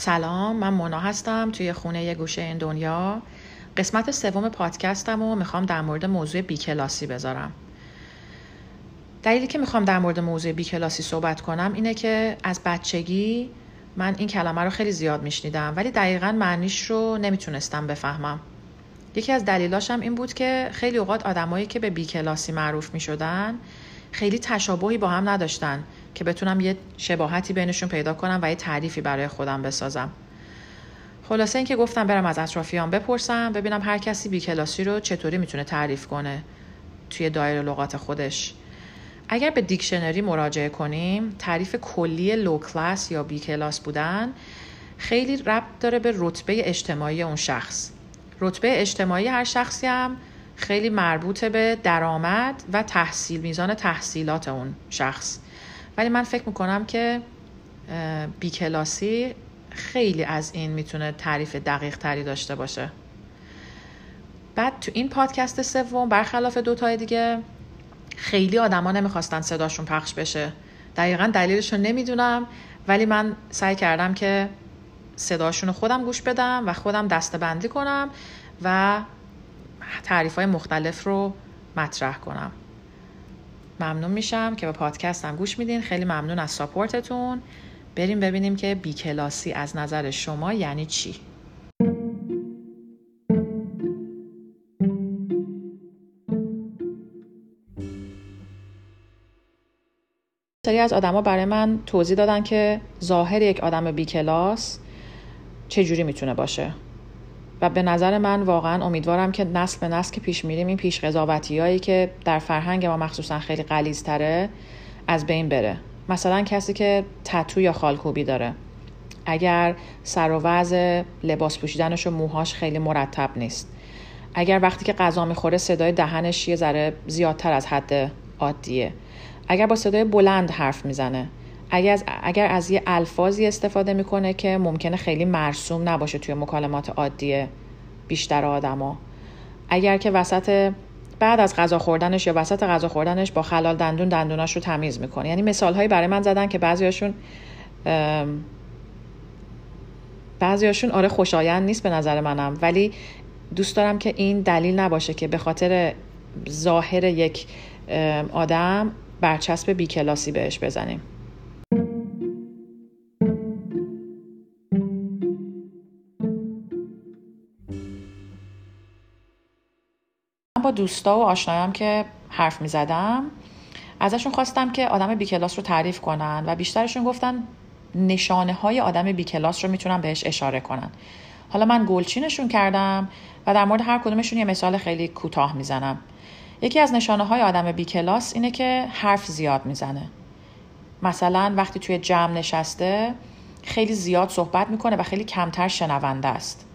سلام من مونا هستم توی خونه یه گوشه این دنیا. قسمت سوم پادکستم و می‌خوام در مورد موضوع بیکلاسی بذارم. دلیلی که می‌خوام در مورد موضوع بیکلاسی صحبت کنم اینه که از بچگی من این کلمه رو خیلی زیاد میشنیدم ولی دقیقا معنیش رو نمی‌تونستم بفهمم. یکی از دلیلاشم این بود که خیلی اوقات آدمایی که به بیکلاسی معروف می‌شدن خیلی تشابهی با هم نداشتن. که بتونم یه شباهتی بینشون پیدا کنم و یه تعریفی برای خودم بسازم. خلاصه اینکه گفتم برم از اطرافیان بپرسم ببینم هر کسی بیکلاسی رو چطوری می‌تونه تعریف کنه توی دایره لغات خودش. اگر به دیکشنری مراجعه کنیم تعریف کلی لو کلاس یا بی کلاس بودن خیلی ربط داره به رتبه اجتماعی اون شخص. رتبه اجتماعی هر شخصی هم خیلی مربوط به درآمد و تحصیل میزان تحصیلات اون شخص. ولی من فکر می‌کنم که بیکلاسی خیلی از این می‌تونه تعریف دقیق تری داشته باشه. بعد تو این پادکست سوم برخلاف دوتای دیگه خیلی آدما نمی‌خواستن صداشون پخش بشه. دقیقا دلیلش رو نمی‌دونم ولی من سعی کردم که صداشون خودم گوش بدم و خودم دستبندی کنم و تعریف های مختلف رو مطرح کنم. ممنون میشم که به پادکستم گوش میدین. خیلی ممنون از ساپورتتون. بریم ببینیم که بیکلاسی از نظر شما یعنی چی؟ سری از آدما برای من توضیح دادن که ظاهر یک آدم بیکلاس چجوری می‌تونه باشه. و به نظر من واقعا امیدوارم که نسل به نسل که پیش میریم این پیش قضاوتی هایی که در فرهنگ ما مخصوصا خیلی تره از بین بره. مثلا کسی که تتو یا خالکوبی داره. اگر سر و وضع لباس پوشیدنش و موهاش خیلی مرتب نیست. اگر وقتی که غذا می‌خوره صدای دهنش یه ذره زیادتر از حد عادیه. اگر با صدای بلند حرف می‌زنه. اگر از, اگر از یه الفاظی استفاده می‌کنه که ممکنه خیلی مرسوم نباشه توی مکالمات عادی بیشتر آدما. اگر که وسط بعد از غذا خوردنش یا وسط غذا خوردنش با خلال دندون دندوناش رو تمیز می‌کنه. یعنی مثال هایی برای من زدن که بعضیاشون بعضیاشون آره خوشایند نیست به نظر منم. ولی دوست دارم که این دلیل نباشه که به خاطر ظاهر یک آدم برچسب بیکلاسی بهش بزنیم. دوستا و آشنایم که حرف می زدم ازشون خواستم که آدم بیکلاس رو تعریف کنن و بیشترشون گفتن نشانه های آدم بیکلاس رو می‌تونن بهش اشاره کنن. حالا من گلچینشون کردم و در مورد هر کدومشون یه مثال خیلی کوتاه می‌زنم. یکی از نشانه های آدم بیکلاس اینه که حرف زیاد می‌زنه. مثلا وقتی توی جمع نشسته خیلی زیاد صحبت می‌کنه و خیلی کمتر شنونده است.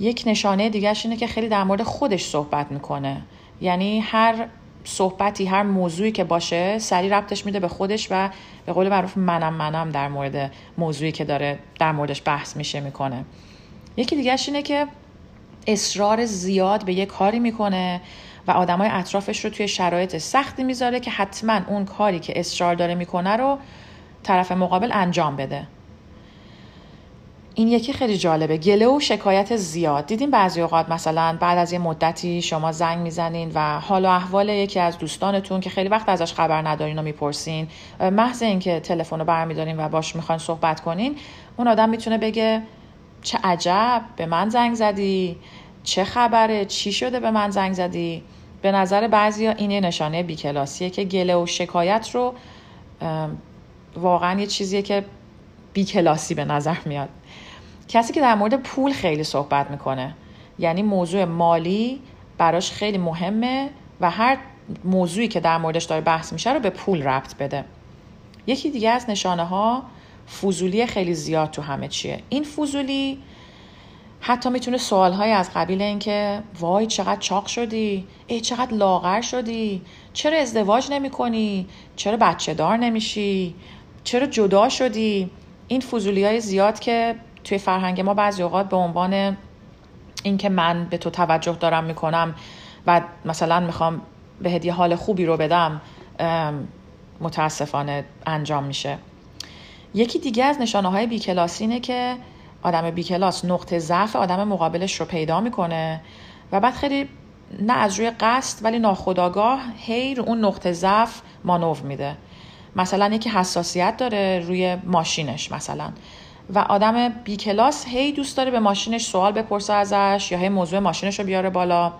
یک نشانه دیگرش اینه که خیلی در مورد خودش صحبت می‌کنه. یعنی هر صحبتی هر موضوعی که باشه سریع ربطش میده به خودش و به قول معروف منم منم در مورد موضوعی که داره در موردش بحث میشه می‌کنه. یکی دیگرش اینه که اصرار زیاد به یک کاری می‌کنه و آدمای اطرافش رو توی شرایط سختی می‌ذاره که حتما اون کاری که اصرار داره می‌کنه رو طرف مقابل انجام بده. این یکی خیلی جالبه. گله و شکایت زیاد. دیدین بعضی اوقات مثلا بعد از یه مدتی شما زنگ می‌زنین و حال و احوال یکی از دوستانتون که خیلی وقت ازش خبر ندارین و می‌پرسین محض اینکه تلفن رو برمیدارین و باش می‌خواین صحبت کنین اون آدم می‌تونه بگه چه عجب به من زنگ زدی چه خبره چی شده به من زنگ زدی؟ به نظر بعضی ها این نشانه بیکلاسیه که گله و شکایت رو واقعا یه چیزیه که بیکلاسی به نظر میاد. کسی که در مورد پول خیلی صحبت می‌کنه. یعنی موضوع مالی براش خیلی مهمه و هر موضوعی که در موردش داره بحث میشه رو به پول ربط بده. یکی دیگه از نشانه ها فضولی خیلی زیاد تو همه چیه. این فضولی حتی می‌تونه سوال های از قبیل اینکه وای چقدر چاق شدی؟ ای چقدر لاغر شدی؟ چرا ازدواج نمی کنی چرا بچه دار نمیشی؟ چرا جدا شدی؟ این فضولی های زیاد که توی فرهنگ ما بعضی اوقات به عنوان اینکه من به تو توجه دارم می‌کنم و مثلا می‌خوام به هدیه حال خوبی رو بدم متاسفانه انجام میشه. یکی دیگه از نشانه های بیکلاسی اینه که آدم بیکلاس نقطه ضعف آدم مقابلش رو پیدا می‌کنه و بعد خیلی نه از روی قصد ولی ناخداگاه هی اون نقطه ضعف مانور میده. مثلا یکی حساسیت داره روی ماشینش مثلا. و آدم بی کلاس هی دوست داره به ماشینش سوال بپرسه ازش یا هی موضوع ماشینش رو بیاره بالا.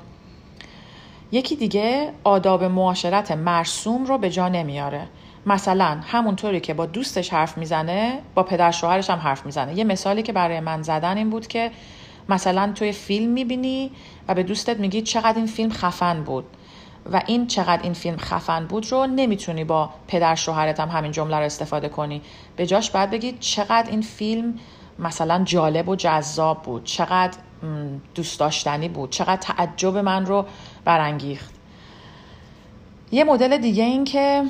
یکی دیگه آداب معاشرت مرسوم رو به جا نمیاره. مثلا همونطوری که با دوستش حرف می‌زنه با پدر شوهرش هم حرف می‌زنه. یه مثالی که برای من زدن این بود که مثلا توی فیلم می‌بینی و به دوستت میگی چقدر این فیلم خفن بود. و این چقدر این فیلم خفن بود رو نمی‌تونی با پدر شوهرت هم همین جمله رو استفاده کنی. به جاش باید بگی چقدر این فیلم مثلا جالب و جذاب بود چقدر دوست داشتنی بود چقدر تعجب من رو برانگیخت. یه مدل دیگه این که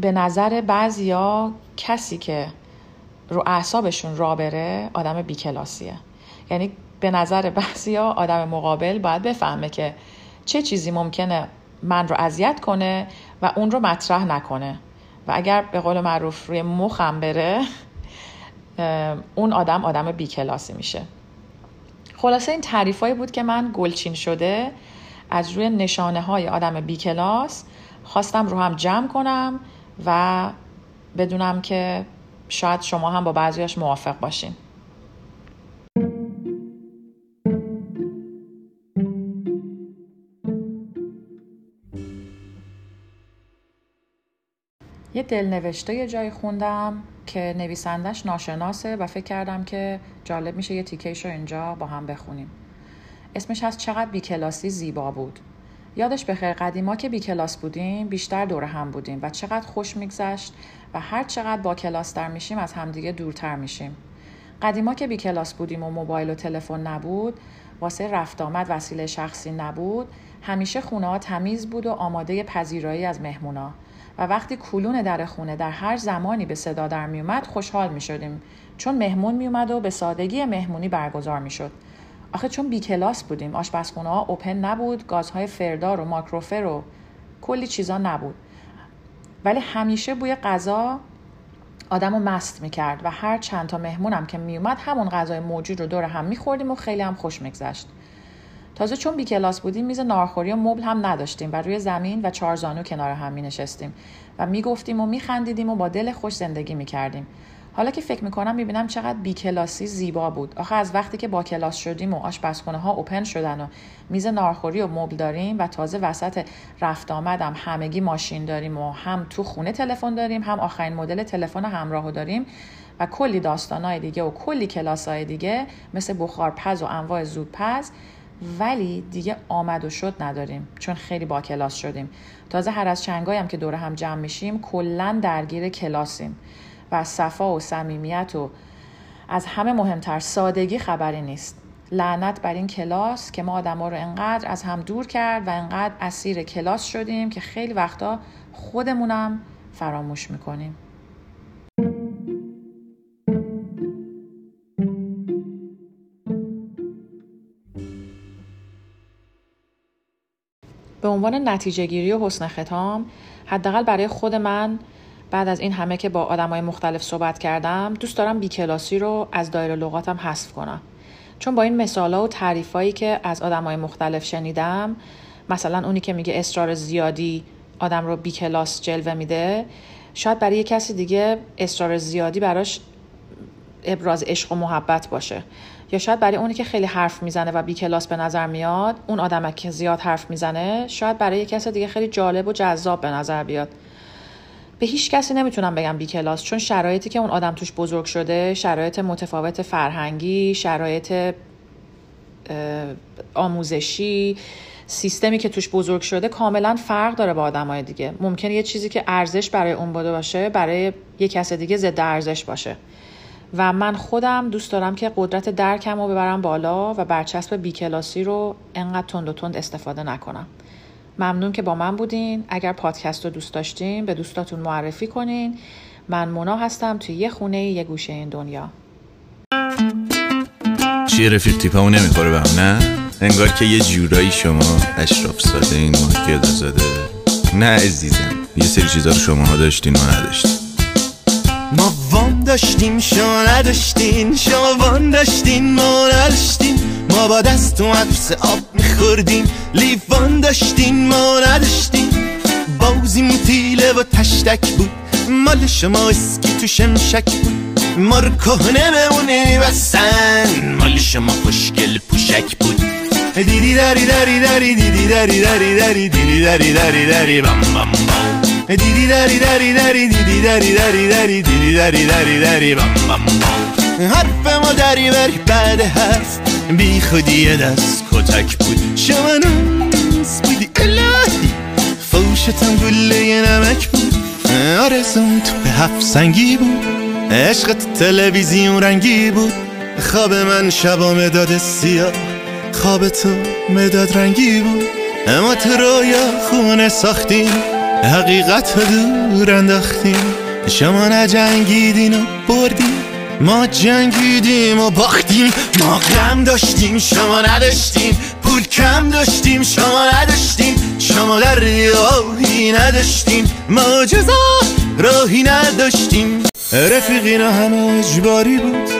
به نظر بعضیا کسی که رو اعصابشون را بره آدم بیکلاسیه. یعنی به نظر بعضیا آدم مقابل باید بفهمه که چه چیزی ممکنه من رو اذیت کنه و اون رو مطرح نکنه. و اگر به قول معروف روی مخم بره اون آدم آدم بیکلاسی میشه. خلاصه این تعریفایی بود که من گلچین شده از روی نشانه های آدم بیکلاس خواستم رو هم جمع کنم و بدونم که شاید شما هم با بعضیاش موافق باشین. یه دلنوشته یه جایی خوندم که نویسندش ناشناسه و فکر کردم که جالب میشه یه تیکیش رو اینجا با هم بخونیم. اسمش از چقدر بیکلاسی زیبا بود. یادش بخیر قدیما که بیکلاس بودیم بیشتر دور هم بودیم و چقدر خوش میگذشت و هر چقدر با کلاس در میشیم از همدیگه دورتر میشیم. قدیما که بیکلاس بودیم و موبایل و تلفن نبود واسه رفت آمد وسیله شخصی نبود همیشه خونه ها تمیز بود و آماده پذیرایی از مهمونا. و وقتی کلون در خونه در هر زمانی به صدا در میومد خوشحال می شدیم چون مهمون می اومد و به سادگی مهمونی برگزار می شد. آخه چون بی کلاس بودیم آشپزخونه ها اوپن نبود گازهای فردار و ماکروفر و کلی چیزا نبود. ولی همیشه بوی غذا آدم رو مست می‌کرد و هر چند تا مهمونم که میومد همون غذای موجود رو دور هم میخوردیم و خیلی هم خوش میگذشت. تازه چون بی کلاس بودیم میز نارخوری و مبل هم نداشتیم و روی زمین و چهار زانو کنار هم می نشستیم و می‌گفتیم و میخندیدیم و با دل خوش زندگی می‌کردیم. حالا که فکر می‌کنم می‌بینم چقدر بی کلاسی زیبا بود. آخه از وقتی که با کلاس شدیم و آشپزخونه ها اوپن شدن و میز نارخوری و مبل داریم و تازه وسط رفت آمدم همگی ماشین داریم و هم تو خونه تلفن داریم هم آخرین مدل تلفن همراه داریم و کلی داستانهای دیگه و کلی کلاس های دیگه مثل بخارپز و انواع زودپز ولی دیگه آمد و شد نداریم چون خیلی با کلاس شدیم. تازه هر از چنگایی هم که دور هم جمع میشیم کلا درگیر کلاسیم و صفا و صمیمیت و از همه مهمتر سادگی خبری نیست. لعنت بر این کلاس که ما آدما رو انقدر از هم دور کرد و انقدر اسیر کلاس شدیم که خیلی وقتا خودمونم فراموش می‌کنیم. به عنوان نتیجه گیری و حسن ختام حداقل برای خود من بعد از این همه که با آدمای مختلف صحبت کردم دوست دارم بیکلاسی رو از دایره لغاتم حذف کنم. چون با این مثالا و تعریفایی که از آدمای مختلف شنیدم مثلا اونی که میگه اصرار زیادی آدم رو بیکلاس جلوه میده شاید برای یه کسی دیگه اصرار زیادی براش ابراز عشق و محبت باشه. یا شاید برای اونی که خیلی حرف می‌زنه و بی کلاس به نظر میاد اون آدم که زیاد حرف می‌زنه شاید برای یه کس دیگه خیلی جالب و جذاب به نظر بیاد. به هیچ کسی نمی‌تونم بگم بی کلاس چون شرایطی که اون آدم توش بزرگ شده شرایط متفاوت فرهنگی شرایط آموزشی سیستمی که توش بزرگ شده کاملا فرق داره با آدمای دیگه. ممکنه یه چیزی که ارزش برای اون بوده باشه برای یه کس دیگه ضد ارزش باشه. و من خودم دوست دارم که قدرت درکم رو ببرم بالا و برچسب بیکلاسی رو انقدر تند و تند استفاده نکنم. ممنون که با من بودین. اگر پادکست رو دوست داشتین به دوستاتون معرفی کنین. من مونا هستم توی یه خونه یه گوشه این دنیا. چیه رفیق تیپمو نمی‌خوره به نه؟ انگار که یه جورایی شما اشراف ساده این ماه زاده نه عزیزم یه سری چیزا رو شما ها داشتین و نداشتین. ما داشتیم شما نداشتین شما داشتین ما نداشتین ما با دست تو عطس آب میخوردیم. لیوان داشتین ما نداشتین بازی تیله و تشتک بود. مال شما اسکی تو شمشک بود. ما رو کهنه بمونه بسن. مال شما خوشگل پوشک بود. دیدی داری داری داری دیدی داری داری داری دیدی داری داری داری بام بام بام داری دیدی داری داری داری دیدی داری داری داری بام بام بام حرف ما داری بری بعد حرف بی خودی دست کتک بود شما نوز بودی الهی فوشتم گله نمک بود آرزون تو به هفت سنگی بود عشقت تلویزیون رنگی بود خواب من شبا مداد سیاه خواب تو مداد رنگی بود اما تو رویا خونه ساختیم. حقیقت رو دور انداختیم. شما نجنگیدین و بردیم. ما جنگیدیم و باختیم. ما غم داشتیم شما نداشتیم. پول کم داشتیم شما نداشتیم. شما در راهی نداشتیم. ما جزا راهی نداشتیم. رفیقینا همه اجباری بود.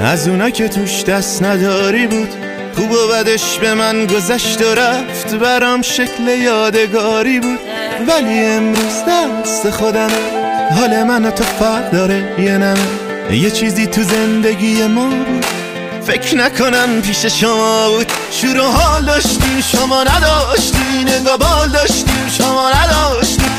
از اونا که توش دست نداری بود. خوب و بدش به من گذشت و رفت. برام شکل یادگاری بود. ولی امروز دست خودمه حال من تو فرق داره یه نمه یه چیزی تو زندگی ما بود. فکر نکنم پیش شما بود. شروع حال داشتیم شما نداشتیم. نگاه بال داشتیم شما نداشتیم.